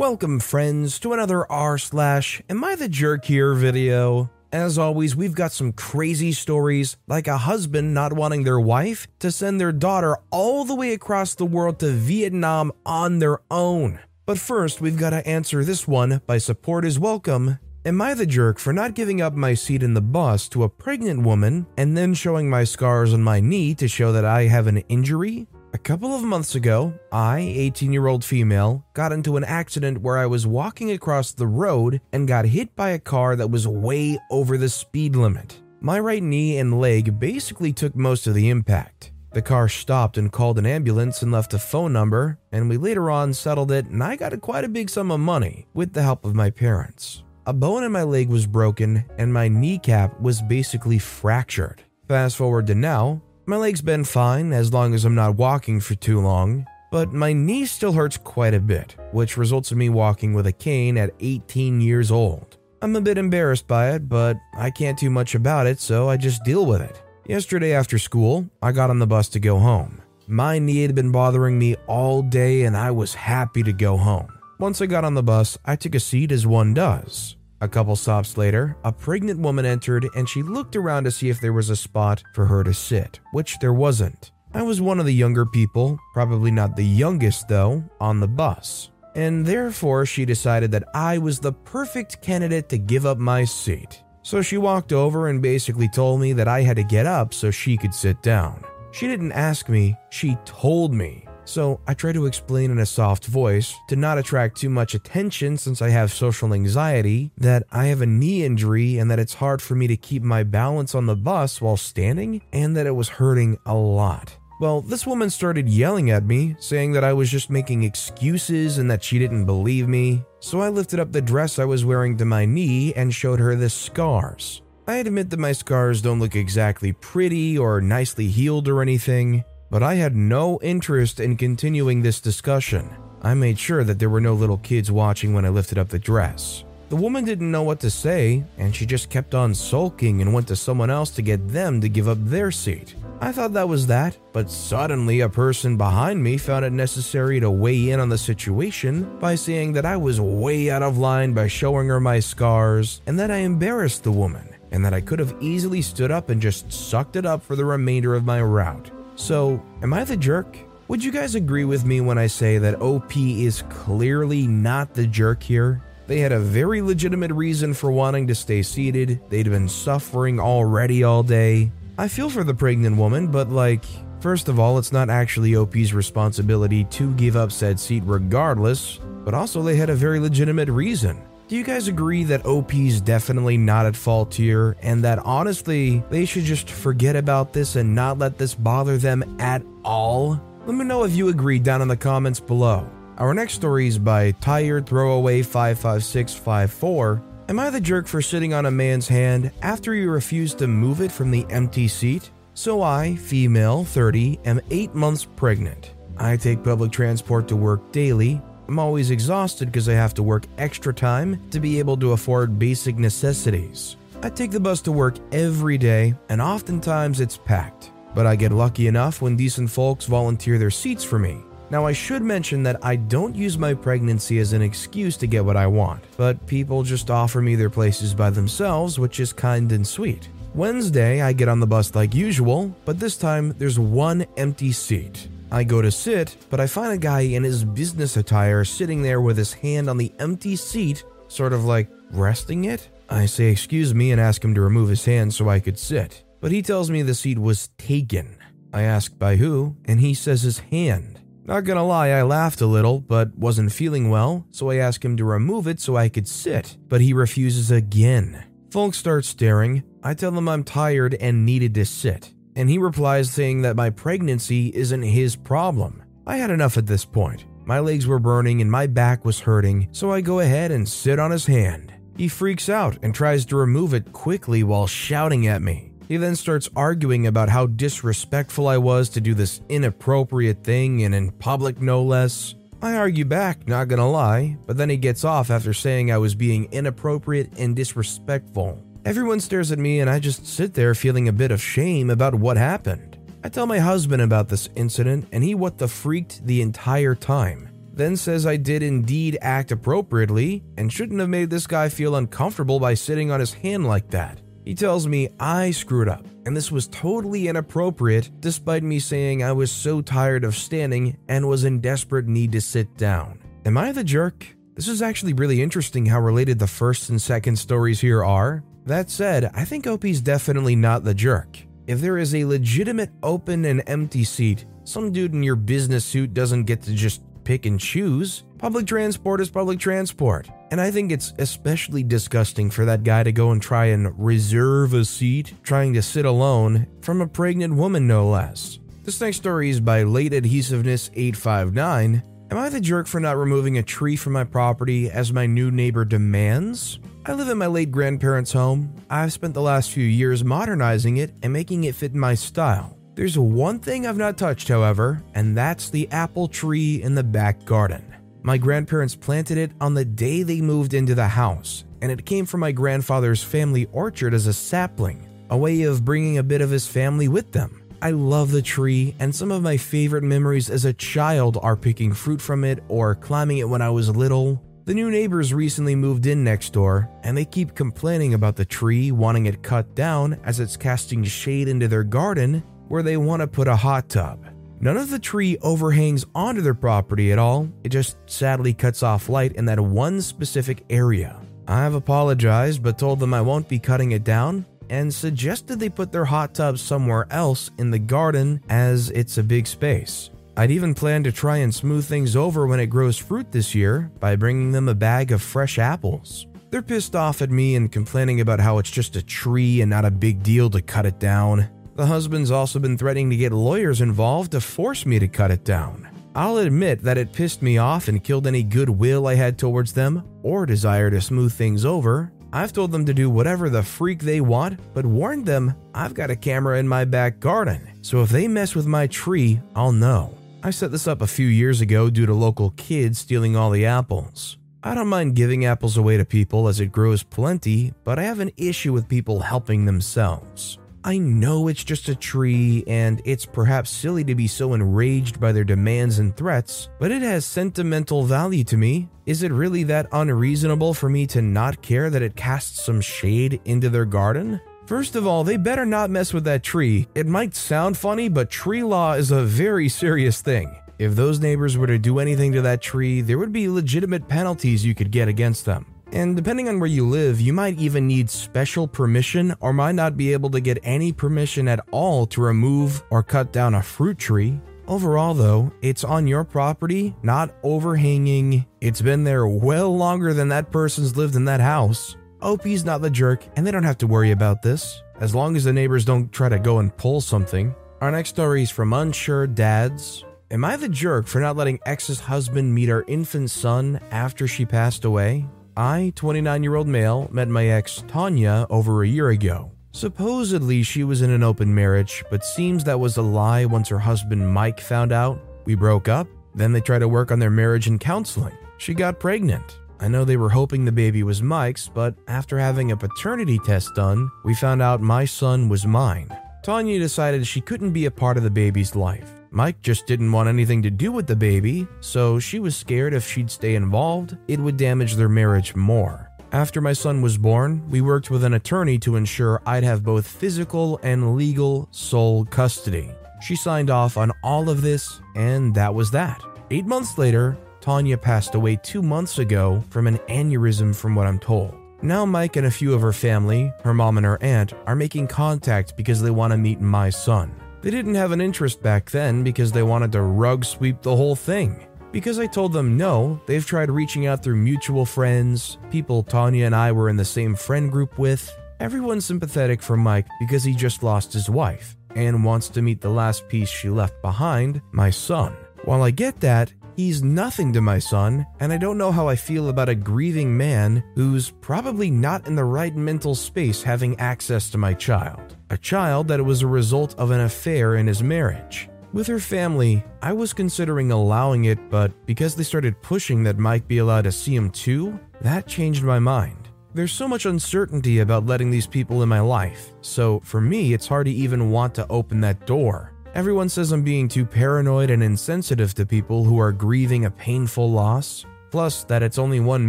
Welcome, friends, to another r slash Am I the Jerk Here video. As always, we've got some crazy stories, like a husband not wanting their wife to send their daughter all the way across the world to Vietnam on their own. But first, we've got to answer this one by support is welcome. Am I the jerk for not giving up my seat in the bus to a pregnant woman and then showing my scars on my knee to show that I have an injury? A couple of months ago, I, 18 year old female, got into an accident where I was walking across the road and got hit by a car that was way over the speed limit. My right knee and leg basically took most of the impact. The car stopped and called an ambulance and left a phone number, and we later on settled it, and I got a quite a big sum of money with the help of my parents. A bone in my leg was broken, and my kneecap was basically fractured. Fast forward to now, my leg's been fine as long as I'm not walking for too long, but my knee still hurts quite a bit, which results in me walking with a cane at 18 years old. I'm a bit embarrassed by it, but I can't do much about it, so I just deal with it. Yesterday after school, I got on the bus to go home. My knee had been bothering me all day, and I was happy to go home. Once I got on the bus, I took a seat as one does. A couple stops later, a pregnant woman entered and she looked around to see if there was a spot for her to sit, which there wasn't. I was one of the younger people, probably not the youngest though, on the bus. And therefore, she decided that I was the perfect candidate to give up my seat. So she walked over and basically told me that I had to get up so she could sit down. She didn't ask me, she told me. So I try to explain in a soft voice to not attract too much attention since I have social anxiety that I have a knee injury and that it's hard for me to keep my balance on the bus while standing and that it was hurting a lot. Well, this woman started yelling at me, saying that I was just making excuses and that she didn't believe me. So I lifted up the dress I was wearing to my knee and showed her the scars. I admit that my scars don't look exactly pretty or nicely healed or anything, but I had no interest in continuing this discussion. I made sure that there were no little kids watching when I lifted up the dress. The woman didn't know what to say, and she just kept on sulking and went to someone else to get them to give up their seat. I thought that was that, but suddenly a person behind me found it necessary to weigh in on the situation by saying that I was way out of line by showing her my scars and that I embarrassed the woman, and that I could have easily stood up and just sucked it up for the remainder of my route. So, am I the jerk? Would you guys agree with me when I say that OP is clearly not the jerk here? They had a very legitimate reason for wanting to stay seated, they'd been suffering already all day. I feel for the pregnant woman, but like, first of all, it's not actually OP's responsibility to give up said seat regardless, but also they had a very legitimate reason. Do you guys agree that OP's definitely not at fault here and that honestly they should just forget about this and not let this bother them at all? Let me know if you agree down in the comments below. Our next story is by Tired Throwaway 55654. Am I the jerk for sitting on a man's hand after he refused to move it from the empty seat? So I, female, 30, am 8 months pregnant. I take public transport to work daily I'm always exhausted because I have to work extra time to be able to afford basic necessities. I take the bus to work every day, and oftentimes it's packed. But I get lucky enough when decent folks volunteer their seats for me. Now, I should mention that I don't use my pregnancy as an excuse to get what I want, but people just offer me their places by themselves, which is kind and sweet. Wednesday, I get on the bus like usual, but this time there's one empty seat. I go to sit, but I find a guy in his business attire sitting there with his hand on the empty seat, sort of like resting it. I say excuse me and ask him to remove his hand so I could sit, but he tells me the seat was taken. I ask by who, and he says his hand. Not gonna lie, I laughed a little, but wasn't feeling well, so I ask him to remove it so I could sit, but he refuses again. Folks start staring. I tell them I'm tired and needed to sit and he replies saying that my pregnancy isn't his problem. I had enough at this point. My legs were burning and my back was hurting, so I go ahead and sit on his hand. He freaks out and tries to remove it quickly while shouting at me. He then starts arguing about how disrespectful I was to do this inappropriate thing and in public, no less. I argue back, not gonna lie, but then he gets off after saying I was being inappropriate and disrespectful. Everyone stares at me and I just sit there feeling a bit of shame about what happened. I tell my husband about this incident and he what the freaked the entire time. Then says I did indeed act appropriately and shouldn't have made this guy feel uncomfortable by sitting on his hand like that. He tells me I screwed up and this was totally inappropriate despite me saying I was so tired of standing and was in desperate need to sit down. Am I the jerk? This is actually really interesting how related the first and second stories here are. That said, I think OP's definitely not the jerk. If there is a legitimate open and empty seat, some dude in your business suit doesn't get to just pick and choose. Public transport is public transport. And I think it's especially disgusting for that guy to go and try and reserve a seat, trying to sit alone, from a pregnant woman, no less. This next story is by Late Adhesiveness 859. Am I the jerk for not removing a tree from my property as my new neighbor demands? I live in my late grandparents' home. I've spent the last few years modernizing it and making it fit my style. There's one thing I've not touched, however, and that's the apple tree in the back garden. My grandparents planted it on the day they moved into the house, and it came from my grandfather's family orchard as a sapling, a way of bringing a bit of his family with them. I love the tree, and some of my favorite memories as a child are picking fruit from it or climbing it when I was little. The new neighbors recently moved in next door, and they keep complaining about the tree, wanting it cut down as it's casting shade into their garden where they want to put a hot tub. None of the tree overhangs onto their property at all, it just sadly cuts off light in that one specific area. I have apologized but told them I won't be cutting it down and suggested they put their hot tub somewhere else in the garden as it's a big space. I'd even plan to try and smooth things over when it grows fruit this year by bringing them a bag of fresh apples. They're pissed off at me and complaining about how it's just a tree and not a big deal to cut it down. The husband's also been threatening to get lawyers involved to force me to cut it down. I'll admit that it pissed me off and killed any goodwill I had towards them or desire to smooth things over. I've told them to do whatever the freak they want, but warned them I've got a camera in my back garden, so if they mess with my tree, I'll know. I set this up a few years ago due to local kids stealing all the apples. I don't mind giving apples away to people as it grows plenty, but I have an issue with people helping themselves. I know it's just a tree, and it's perhaps silly to be so enraged by their demands and threats, but it has sentimental value to me. Is it really that unreasonable for me to not care that it casts some shade into their garden? First of all, they better not mess with that tree. It might sound funny, but tree law is a very serious thing. If those neighbors were to do anything to that tree, there would be legitimate penalties you could get against them. And depending on where you live, you might even need special permission or might not be able to get any permission at all to remove or cut down a fruit tree. Overall, though, it's on your property, not overhanging. It's been there well longer than that person's lived in that house. OP's not the jerk, and they don't have to worry about this, as long as the neighbors don't try to go and pull something. Our next story is from Unsure Dads. Am I the jerk for not letting ex's husband meet our infant son after she passed away? I, 29 year old male, met my ex Tanya over a year ago. Supposedly, she was in an open marriage, but seems that was a lie once her husband Mike found out. We broke up, then they tried to work on their marriage in counseling. She got pregnant. I know they were hoping the baby was Mike's, but after having a paternity test done, we found out my son was mine. Tanya decided she couldn't be a part of the baby's life. Mike just didn't want anything to do with the baby, so she was scared if she'd stay involved, it would damage their marriage more. After my son was born, we worked with an attorney to ensure I'd have both physical and legal sole custody. She signed off on all of this, and that was that. Eight months later, Tanya passed away two months ago from an aneurysm, from what I'm told. Now, Mike and a few of her family, her mom and her aunt, are making contact because they want to meet my son. They didn't have an interest back then because they wanted to rug sweep the whole thing. Because I told them no, they've tried reaching out through mutual friends, people Tanya and I were in the same friend group with. Everyone's sympathetic for Mike because he just lost his wife and wants to meet the last piece she left behind, my son. While I get that, He's nothing to my son, and I don't know how I feel about a grieving man who's probably not in the right mental space having access to my child. A child that was a result of an affair in his marriage. With her family, I was considering allowing it, but because they started pushing that Mike be allowed to see him too, that changed my mind. There's so much uncertainty about letting these people in my life, so for me, it's hard to even want to open that door. Everyone says I'm being too paranoid and insensitive to people who are grieving a painful loss, plus, that it's only one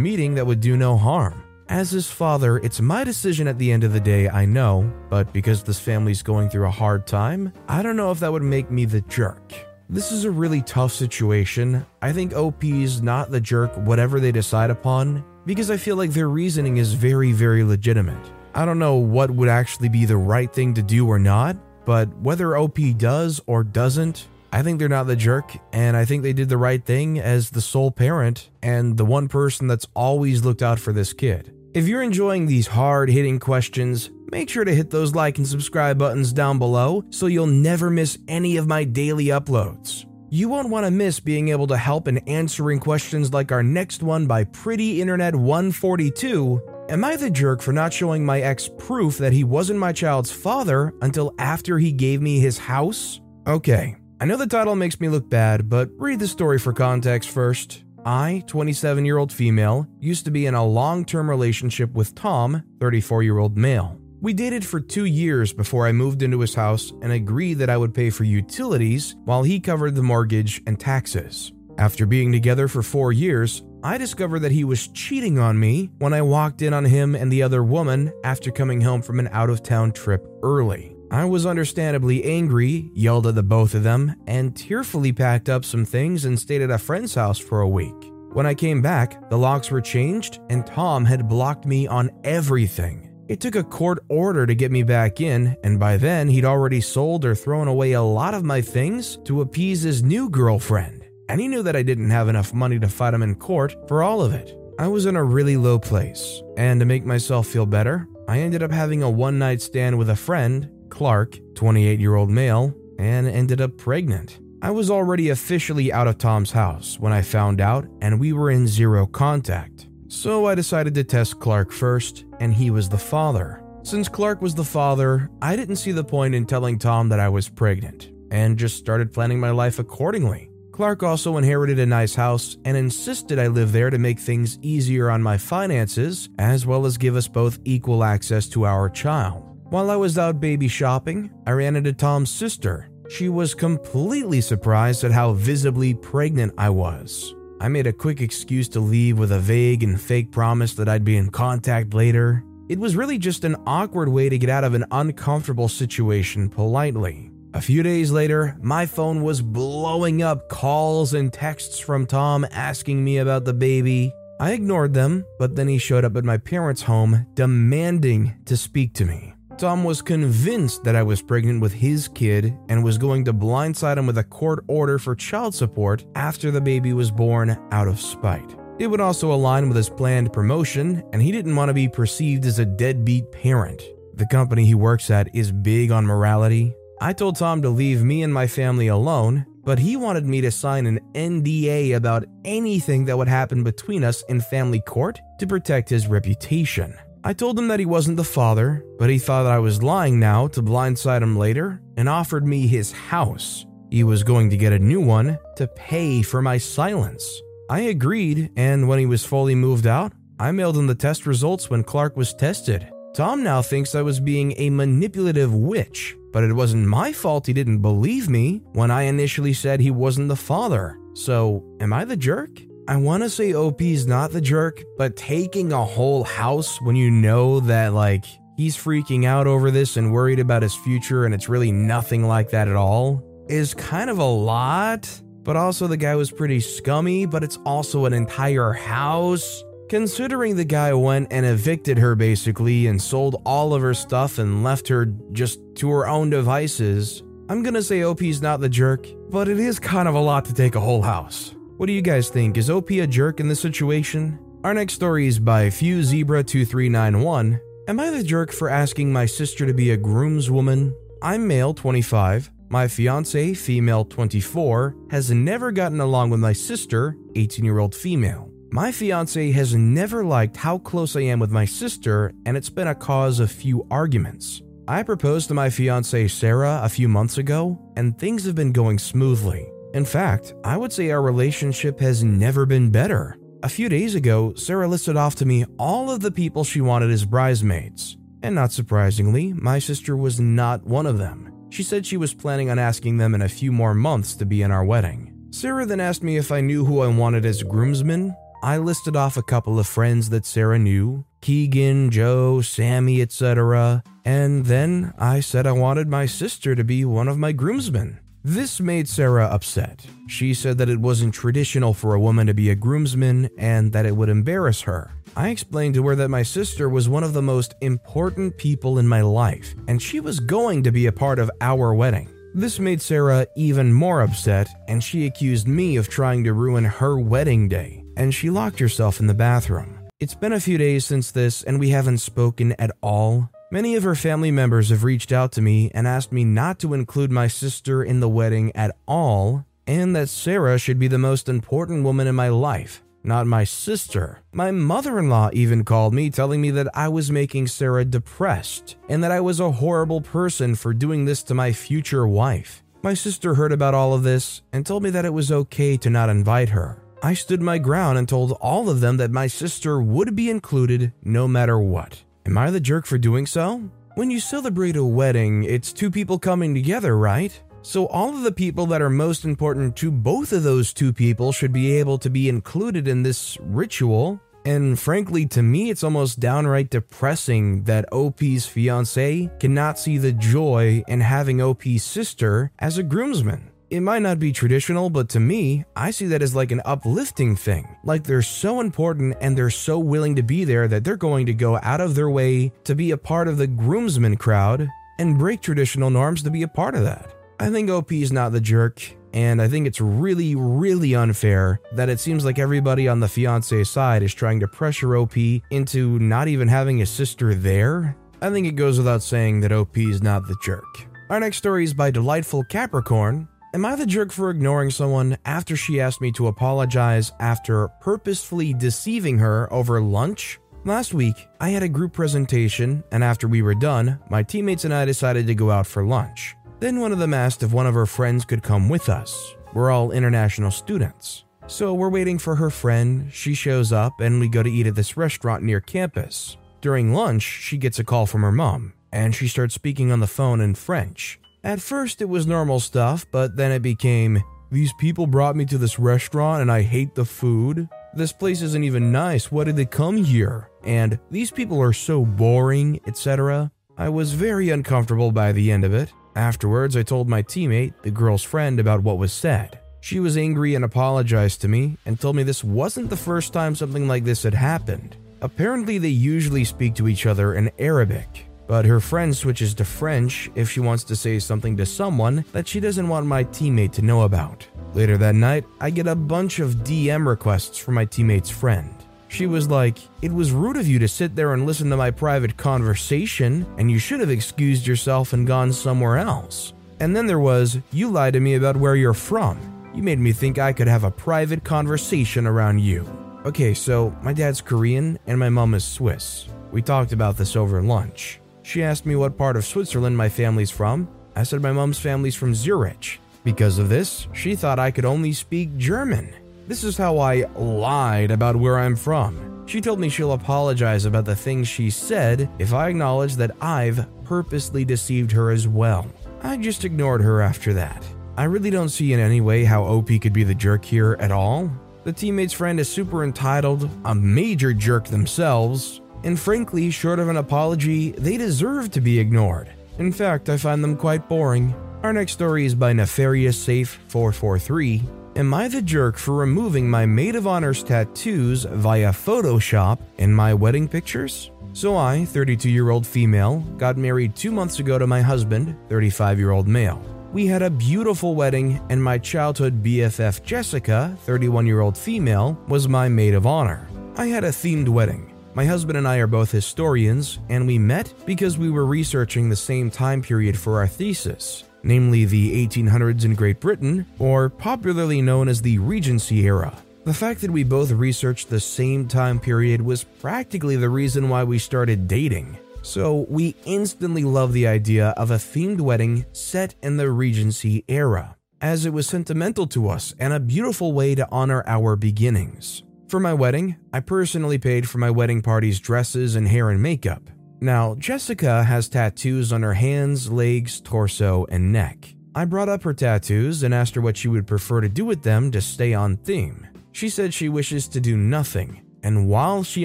meeting that would do no harm. As his father, it's my decision at the end of the day, I know, but because this family's going through a hard time, I don't know if that would make me the jerk. This is a really tough situation. I think OP's not the jerk, whatever they decide upon, because I feel like their reasoning is very, very legitimate. I don't know what would actually be the right thing to do or not, but whether OP does or doesn't, I think they're not the jerk, and I think they did the right thing as the sole parent and the one person that's always looked out for this kid. If you're enjoying these hard hitting questions, make sure to hit those like and subscribe buttons down below so you'll never miss any of my daily uploads. You won't want to miss being able to help in answering questions like our next one by Pretty Internet 142 Am I the jerk for not showing my ex proof that he wasn't my child's father until after he gave me his house? Okay, I know the title makes me look bad, but read the story for context first. I, 27 year old female, used to be in a long term relationship with Tom, 34 year old male. We dated for two years before I moved into his house and agreed that I would pay for utilities while he covered the mortgage and taxes. After being together for four years, I discovered that he was cheating on me when I walked in on him and the other woman after coming home from an out of town trip early. I was understandably angry, yelled at the both of them, and tearfully packed up some things and stayed at a friend's house for a week. When I came back, the locks were changed and Tom had blocked me on everything. It took a court order to get me back in, and by then he'd already sold or thrown away a lot of my things to appease his new girlfriend. And he knew that I didn't have enough money to fight him in court for all of it. I was in a really low place, and to make myself feel better, I ended up having a one night stand with a friend Clark, 28 year old male, and ended up pregnant. I was already officially out of Tom's house when I found out, and we were in zero contact. So I decided to test Clark first, and he was the father. Since Clark was the father, I didn't see the point in telling Tom that I was pregnant, and just started planning my life accordingly. Clark also inherited a nice house and insisted I live there to make things easier on my finances, as well as give us both equal access to our child. While I was out baby shopping, I ran into Tom's sister. She was completely surprised at how visibly pregnant I was. I made a quick excuse to leave with a vague and fake promise that I'd be in contact later. It was really just an awkward way to get out of an uncomfortable situation politely. A few days later, my phone was blowing up calls and texts from Tom asking me about the baby. I ignored them, but then he showed up at my parents' home demanding to speak to me. Tom was convinced that I was pregnant with his kid and was going to blindside him with a court order for child support after the baby was born out of spite. It would also align with his planned promotion, and he didn't want to be perceived as a deadbeat parent. The company he works at is big on morality. I told Tom to leave me and my family alone, but he wanted me to sign an NDA about anything that would happen between us in family court to protect his reputation. I told him that he wasn't the father, but he thought that I was lying now to blindside him later and offered me his house. He was going to get a new one to pay for my silence. I agreed, and when he was fully moved out, I mailed him the test results when Clark was tested. Tom now thinks I was being a manipulative witch, but it wasn't my fault he didn't believe me when I initially said he wasn't the father. So, am I the jerk? I want to say OP's not the jerk, but taking a whole house when you know that, like, he's freaking out over this and worried about his future and it's really nothing like that at all is kind of a lot. But also, the guy was pretty scummy, but it's also an entire house. Considering the guy went and evicted her basically and sold all of her stuff and left her just to her own devices, I'm gonna say OP's not the jerk, but it is kind of a lot to take a whole house. What do you guys think? Is OP a jerk in this situation? Our next story is by FewZebra2391. Am I the jerk for asking my sister to be a groomswoman? I'm male, 25. My fiance, female 24, has never gotten along with my sister, 18 year old female. My fiance has never liked how close I am with my sister, and it's been a cause of few arguments. I proposed to my fiance Sarah a few months ago, and things have been going smoothly. In fact, I would say our relationship has never been better. A few days ago, Sarah listed off to me all of the people she wanted as bridesmaids. And not surprisingly, my sister was not one of them. She said she was planning on asking them in a few more months to be in our wedding. Sarah then asked me if I knew who I wanted as groomsmen. I listed off a couple of friends that Sarah knew Keegan, Joe, Sammy, etc. And then I said I wanted my sister to be one of my groomsmen. This made Sarah upset. She said that it wasn't traditional for a woman to be a groomsman and that it would embarrass her. I explained to her that my sister was one of the most important people in my life and she was going to be a part of our wedding. This made Sarah even more upset and she accused me of trying to ruin her wedding day and she locked herself in the bathroom. It's been a few days since this and we haven't spoken at all Many of her family members have reached out to me and asked me not to include my sister in the wedding at all, and that Sarah should be the most important woman in my life, not my sister. My mother in law even called me, telling me that I was making Sarah depressed and that I was a horrible person for doing this to my future wife. My sister heard about all of this and told me that it was okay to not invite her. I stood my ground and told all of them that my sister would be included no matter what. Am I the jerk for doing so? When you celebrate a wedding, it's two people coming together, right? So, all of the people that are most important to both of those two people should be able to be included in this ritual. And frankly, to me, it's almost downright depressing that OP's fiance cannot see the joy in having OP's sister as a groomsman. It might not be traditional, but to me, I see that as like an uplifting thing. Like they're so important and they're so willing to be there that they're going to go out of their way to be a part of the groomsmen crowd and break traditional norms to be a part of that. I think OP is not the jerk, and I think it's really, really unfair that it seems like everybody on the fiance side is trying to pressure OP into not even having a sister there. I think it goes without saying that OP is not the jerk. Our next story is by Delightful Capricorn, Am I the jerk for ignoring someone after she asked me to apologize after purposefully deceiving her over lunch? Last week, I had a group presentation, and after we were done, my teammates and I decided to go out for lunch. Then one of them asked if one of her friends could come with us. We're all international students. So we're waiting for her friend, she shows up, and we go to eat at this restaurant near campus. During lunch, she gets a call from her mom, and she starts speaking on the phone in French. At first, it was normal stuff, but then it became these people brought me to this restaurant and I hate the food. This place isn't even nice. Why did they come here? And these people are so boring, etc. I was very uncomfortable by the end of it. Afterwards, I told my teammate, the girl's friend, about what was said. She was angry and apologized to me and told me this wasn't the first time something like this had happened. Apparently, they usually speak to each other in Arabic, but her friend switches to French if she wants to say something to someone that she doesn't want my teammate to know about. Later that night, I get a bunch of DM requests from my teammate's friend. She was like, It was rude of you to sit there and listen to my private conversation, and you should have excused yourself and gone somewhere else. And then there was, You lied to me about where you're from. You made me think I could have a private conversation around you. Okay, so my dad's Korean and my mom is Swiss. We talked about this over lunch. She asked me what part of Switzerland my family's from. I said my mom's family's from Zurich. Because of this, she thought I could only speak German. This is how I lied about where I'm from. She told me she'll apologize about the things she said if I acknowledge that I've purposely deceived her as well. I just ignored her after that. I really don't see in any way how OP could be the jerk here at all. The teammate's friend is super entitled, a major jerk themselves, and frankly, short of an apology, they deserve to be ignored. In fact, I find them quite boring. Our next story is by Nefarious Safe 443. Am I the jerk for removing my maid of honor's tattoos via Photoshop in my wedding pictures? So, I, 32 year old female, got married two months ago to my husband, 35 year old male. We had a beautiful wedding, and my childhood BFF Jessica, 31 year old female, was my maid of honor. I had a themed wedding. My husband and I are both historians, and we met because we were researching the same time period for our thesis. namely the 1800s in Great Britain, or popularly known as the Regency era. The fact that we both researched the same time period was practically the reason why we started dating. So we instantly loved the idea of a themed wedding set in the Regency era, as it was sentimental to us and a beautiful way to honor our beginnings. For my wedding, I personally paid for my wedding party's dresses and hair and makeup. Now, Jessica has tattoos on her hands, legs, torso, and neck. I brought up her tattoos and asked her what she would prefer to do with them to stay on theme. She said she wishes to do nothing, and while she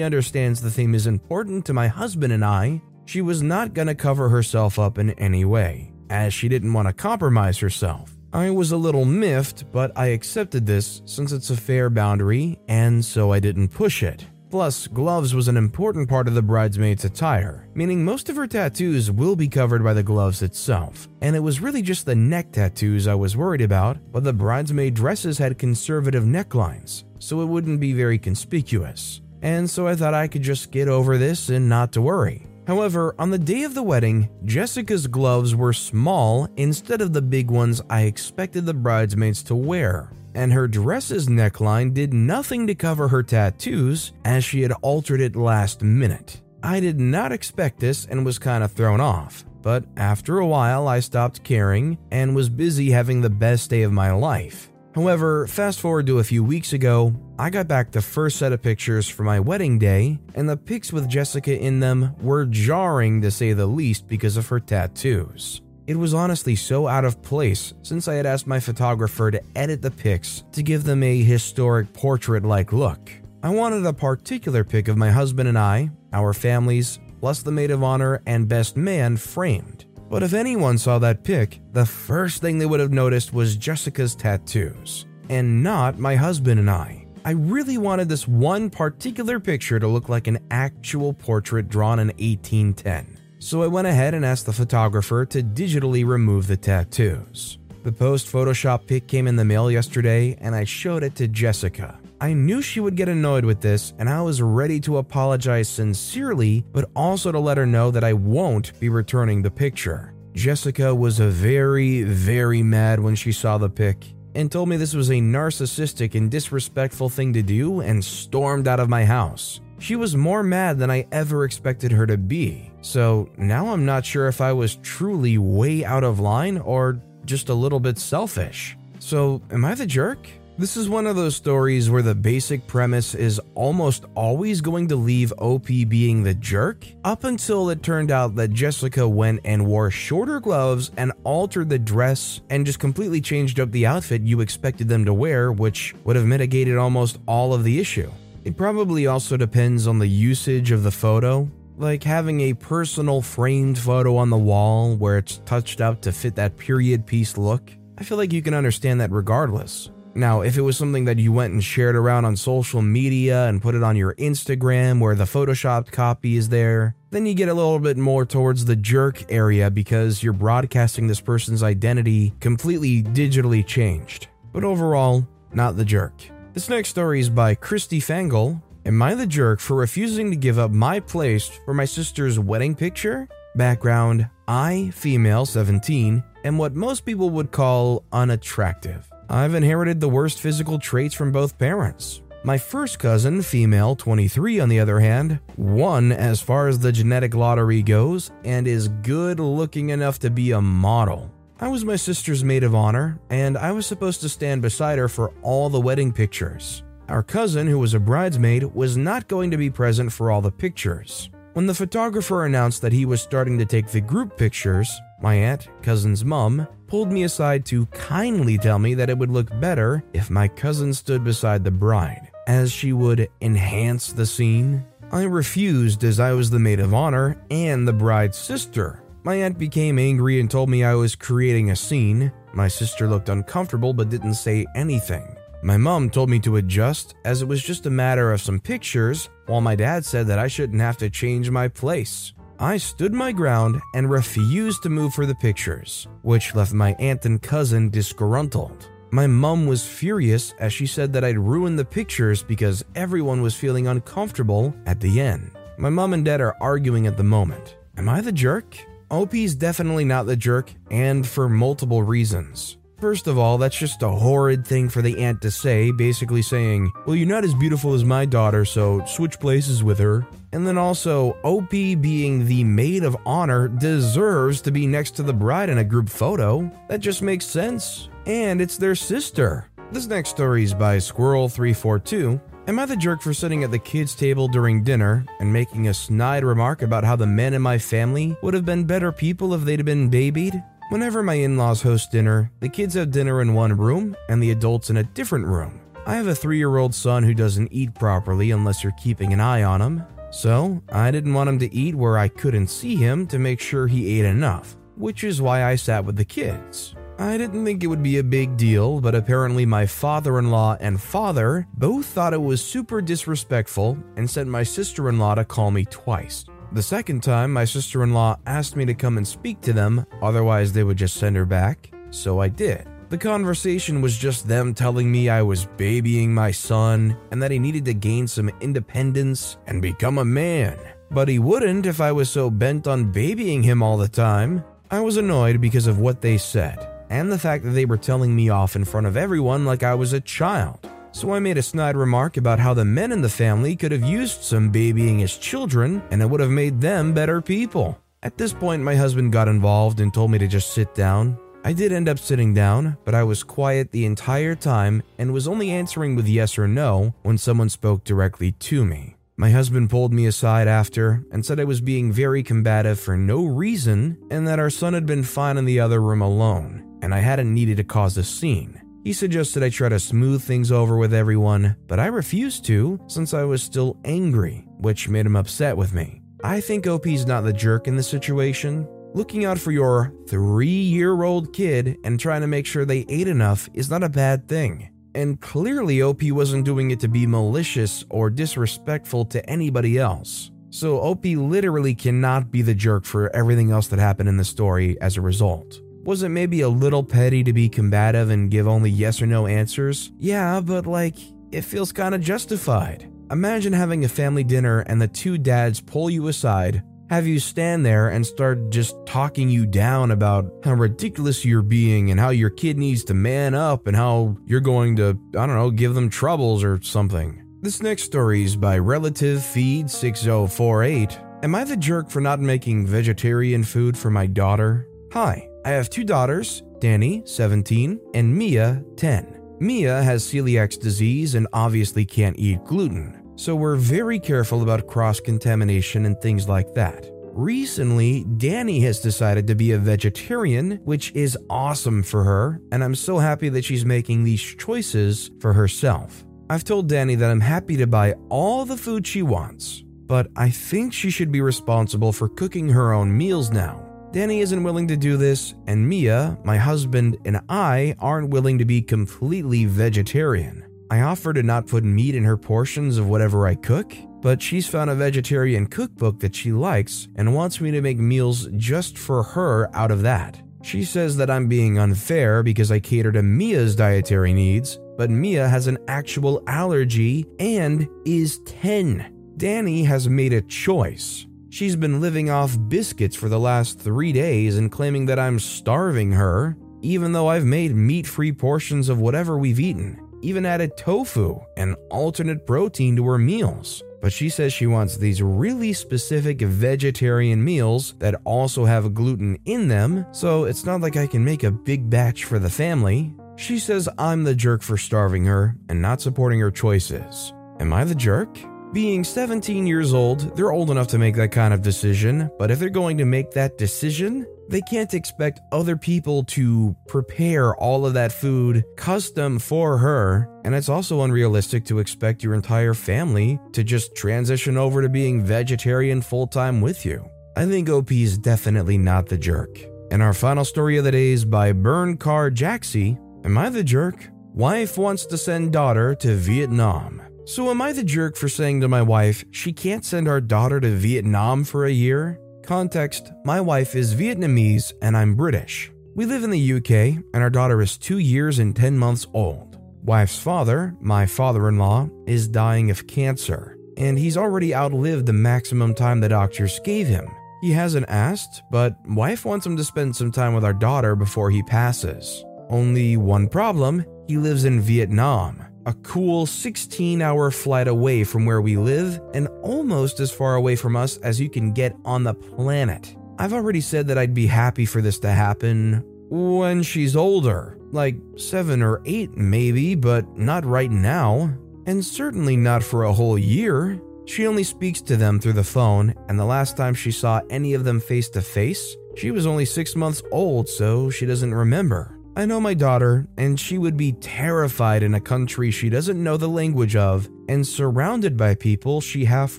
understands the theme is important to my husband and I, she was not going to cover herself up in any way, as she didn't want to compromise herself. I was a little miffed, but I accepted this since it's a fair boundary, and so I didn't push it. Plus, gloves was an important part of the bridesmaid's attire, meaning most of her tattoos will be covered by the gloves itself. And it was really just the neck tattoos I was worried about, but the bridesmaid dresses had conservative necklines, so it wouldn't be very conspicuous. And so I thought I could just get over this and not to worry. However, on the day of the wedding, Jessica's gloves were small instead of the big ones I expected the bridesmaids to wear and her dress's neckline did nothing to cover her tattoos as she had altered it last minute. I did not expect this and was kind of thrown off, but after a while I stopped caring and was busy having the best day of my life. However, fast forward to a few weeks ago, I got back the first set of pictures for my wedding day, and the pics with Jessica in them were jarring to say the least because of her tattoos. It was honestly so out of place since I had asked my photographer to edit the pics to give them a historic portrait like look. I wanted a particular pic of my husband and I, our families, plus the maid of honor and best man framed. But if anyone saw that pic, the first thing they would have noticed was Jessica's tattoos, and not my husband and I. I really wanted this one particular picture to look like an actual portrait drawn in 1810 so I went ahead and asked the photographer to digitally remove the tattoos. The post Photoshop pic came in the mail yesterday, and I showed it to Jessica. I knew she would get annoyed with this, and I was ready to apologize sincerely, but also to let her know that I won't be returning the picture. Jessica was very, very mad when she saw the pic and told me this was a narcissistic and disrespectful thing to do and stormed out of my house. She was more mad than I ever expected her to be, so now I'm not sure if I was truly way out of line or just a little bit selfish. So, am I the jerk? This is one of those stories where the basic premise is almost always going to leave OP being the jerk, up until it turned out that Jessica went and wore shorter gloves and altered the dress and just completely changed up the outfit you expected them to wear, which would have mitigated almost all of the issue. It probably also depends on the usage of the photo, like having a personal framed photo on the wall where it's touched up to fit that period piece look. I feel like you can understand that regardless. Now, if it was something that you went and shared around on social media and put it on your Instagram where the photoshopped copy is there, then you get a little bit more towards the jerk area because you're broadcasting this person's identity completely digitally changed. But overall, not the jerk. This next story is by Christy Fangle. Am I the jerk for refusing to give up my place for my sister's wedding picture? Background I, female 17, am what most people would call unattractive. I've inherited the worst physical traits from both parents. My first cousin, female 23, on the other hand, won as far as the genetic lottery goes and is good looking enough to be a model. I was my sister's maid of honor, and I was supposed to stand beside her for all the wedding pictures. Our cousin, who was a bridesmaid, was not going to be present for all the pictures. When the photographer announced that he was starting to take the group pictures, my aunt, cousin's mum, pulled me aside to kindly tell me that it would look better if my cousin stood beside the bride, as she would enhance the scene. I refused as I was the maid of honor and the bride's sister, my aunt became angry and told me I was creating a scene. My sister looked uncomfortable but didn't say anything. My mom told me to adjust as it was just a matter of some pictures, while my dad said that I shouldn't have to change my place. I stood my ground and refused to move for the pictures, which left my aunt and cousin disgruntled. My mum was furious as she said that I'd ruined the pictures because everyone was feeling uncomfortable at the end. My mum and dad are arguing at the moment. Am I the jerk? OP's definitely not the jerk, and for multiple reasons. First of all, that's just a horrid thing for the aunt to say, basically saying, Well, you're not as beautiful as my daughter, so switch places with her. And then also, OP being the maid of honor deserves to be next to the bride in a group photo. That just makes sense. And it's their sister. This next story is by Squirrel342. Am I the jerk for sitting at the kids' table during dinner and making a snide remark about how the men in my family would have been better people if they'd been babied? Whenever my in laws host dinner, the kids have dinner in one room and the adults in a different room. I have a three year old son who doesn't eat properly unless you're keeping an eye on him, so I didn't want him to eat where I couldn't see him to make sure he ate enough, which is why I sat with the kids. I didn't think it would be a big deal, but apparently my father in law and father both thought it was super disrespectful and sent my sister in law to call me twice. The second time, my sister in law asked me to come and speak to them, otherwise, they would just send her back, so I did. The conversation was just them telling me I was babying my son and that he needed to gain some independence and become a man. But he wouldn't if I was so bent on babying him all the time. I was annoyed because of what they said and the fact that they were telling me off in front of everyone like I was a child so I made a snide remark about how the men in the family could have used some babying as children and it would have made them better people. At this point, my husband got involved and told me to just sit down. I did end up sitting down, but I was quiet the entire time and was only answering with yes or no when someone spoke directly to me. My husband pulled me aside after and said I was being very combative for no reason and that our son had been fine in the other room alone, and I hadn't needed to cause a scene. He suggested I try to smooth things over with everyone, but I refused to since I was still angry, which made him upset with me. I think OP's not the jerk in this situation. Looking out for your three year old kid and trying to make sure they ate enough is not a bad thing. And clearly, OP wasn't doing it to be malicious or disrespectful to anybody else. So, OP literally cannot be the jerk for everything else that happened in the story as a result. Was it maybe a little petty to be combative and give only yes or no answers? Yeah, but like, it feels kinda justified. Imagine having a family dinner and the two dads pull you aside, have you stand there and start just talking you down about how ridiculous you're being and how your kid needs to man up and how you're going to, I don't know, give them troubles or something. This next story is by Relative Feed 6048. Am I the jerk for not making vegetarian food for my daughter? Hi, I have two daughters, Danny, 17, and Mia, 10. Mia has celiac disease and obviously can't eat gluten, so we're very careful about cross contamination and things like that. Recently, Danny has decided to be a vegetarian, which is awesome for her, and I'm so happy that she's making these choices for herself. I've told Danny that I'm happy to buy all the food she wants, but I think she should be responsible for cooking her own meals now. Danny isn't willing to do this, and Mia, my husband, and I aren't willing to be completely vegetarian. I offer to not put meat in her portions of whatever I cook, but she's found a vegetarian cookbook that she likes and wants me to make meals just for her out of that. She says that I'm being unfair because I cater to Mia's dietary needs, but Mia has an actual allergy and is 10. Danny has made a choice. She's been living off biscuits for the last three days and claiming that I'm starving her, even though I've made meat free portions of whatever we've eaten, even added tofu and alternate protein to her meals. But she says she wants these really specific vegetarian meals that also have gluten in them, so it's not like I can make a big batch for the family. She says I'm the jerk for starving her and not supporting her choices. Am I the jerk? Being 17 years old, they're old enough to make that kind of decision, but if they're going to make that decision, they can't expect other people to prepare all of that food custom for her, and it's also unrealistic to expect your entire family to just transition over to being vegetarian full time with you. I think OP is definitely not the jerk. And our final story of the day is by Burn Car Jaxie. Am I the jerk? Wife wants to send daughter to Vietnam. So, am I the jerk for saying to my wife she can't send our daughter to Vietnam for a year? Context My wife is Vietnamese and I'm British. We live in the UK and our daughter is two years and 10 months old. Wife's father, my father in law, is dying of cancer, and he's already outlived the maximum time the doctors gave him. He hasn't asked, but wife wants him to spend some time with our daughter before he passes. Only one problem he lives in Vietnam, a cool 16 hour flight away from where we live and almost as far away from us as you can get on the planet. I've already said that I'd be happy for this to happen when she's older, like seven or eight maybe, but not right now, and certainly not for a whole year. She only speaks to them through the phone, and the last time she saw any of them face to face, she was only six months old, so she doesn't remember. I know my daughter, and she would be terrified in a country she doesn't know the language of and surrounded by people she half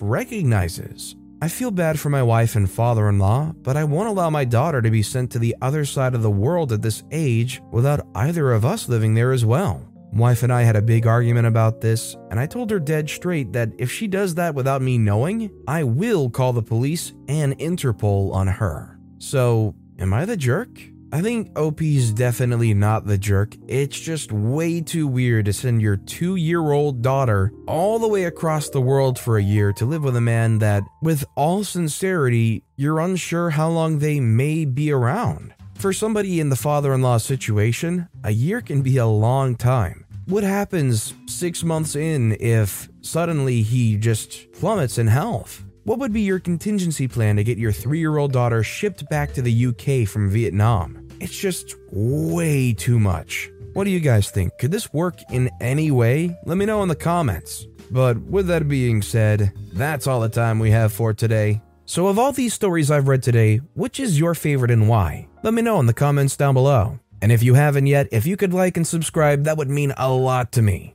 recognizes. I feel bad for my wife and father in law, but I won't allow my daughter to be sent to the other side of the world at this age without either of us living there as well. Wife and I had a big argument about this, and I told her dead straight that if she does that without me knowing, I will call the police and Interpol on her. So, am I the jerk? I think OP's definitely not the jerk. It's just way too weird to send your two year old daughter all the way across the world for a year to live with a man that, with all sincerity, you're unsure how long they may be around. For somebody in the father in law situation, a year can be a long time. What happens six months in if suddenly he just plummets in health? What would be your contingency plan to get your three year old daughter shipped back to the UK from Vietnam? It's just way too much. What do you guys think? Could this work in any way? Let me know in the comments. But with that being said, that's all the time we have for today. So, of all these stories I've read today, which is your favorite and why? Let me know in the comments down below. And if you haven't yet, if you could like and subscribe, that would mean a lot to me.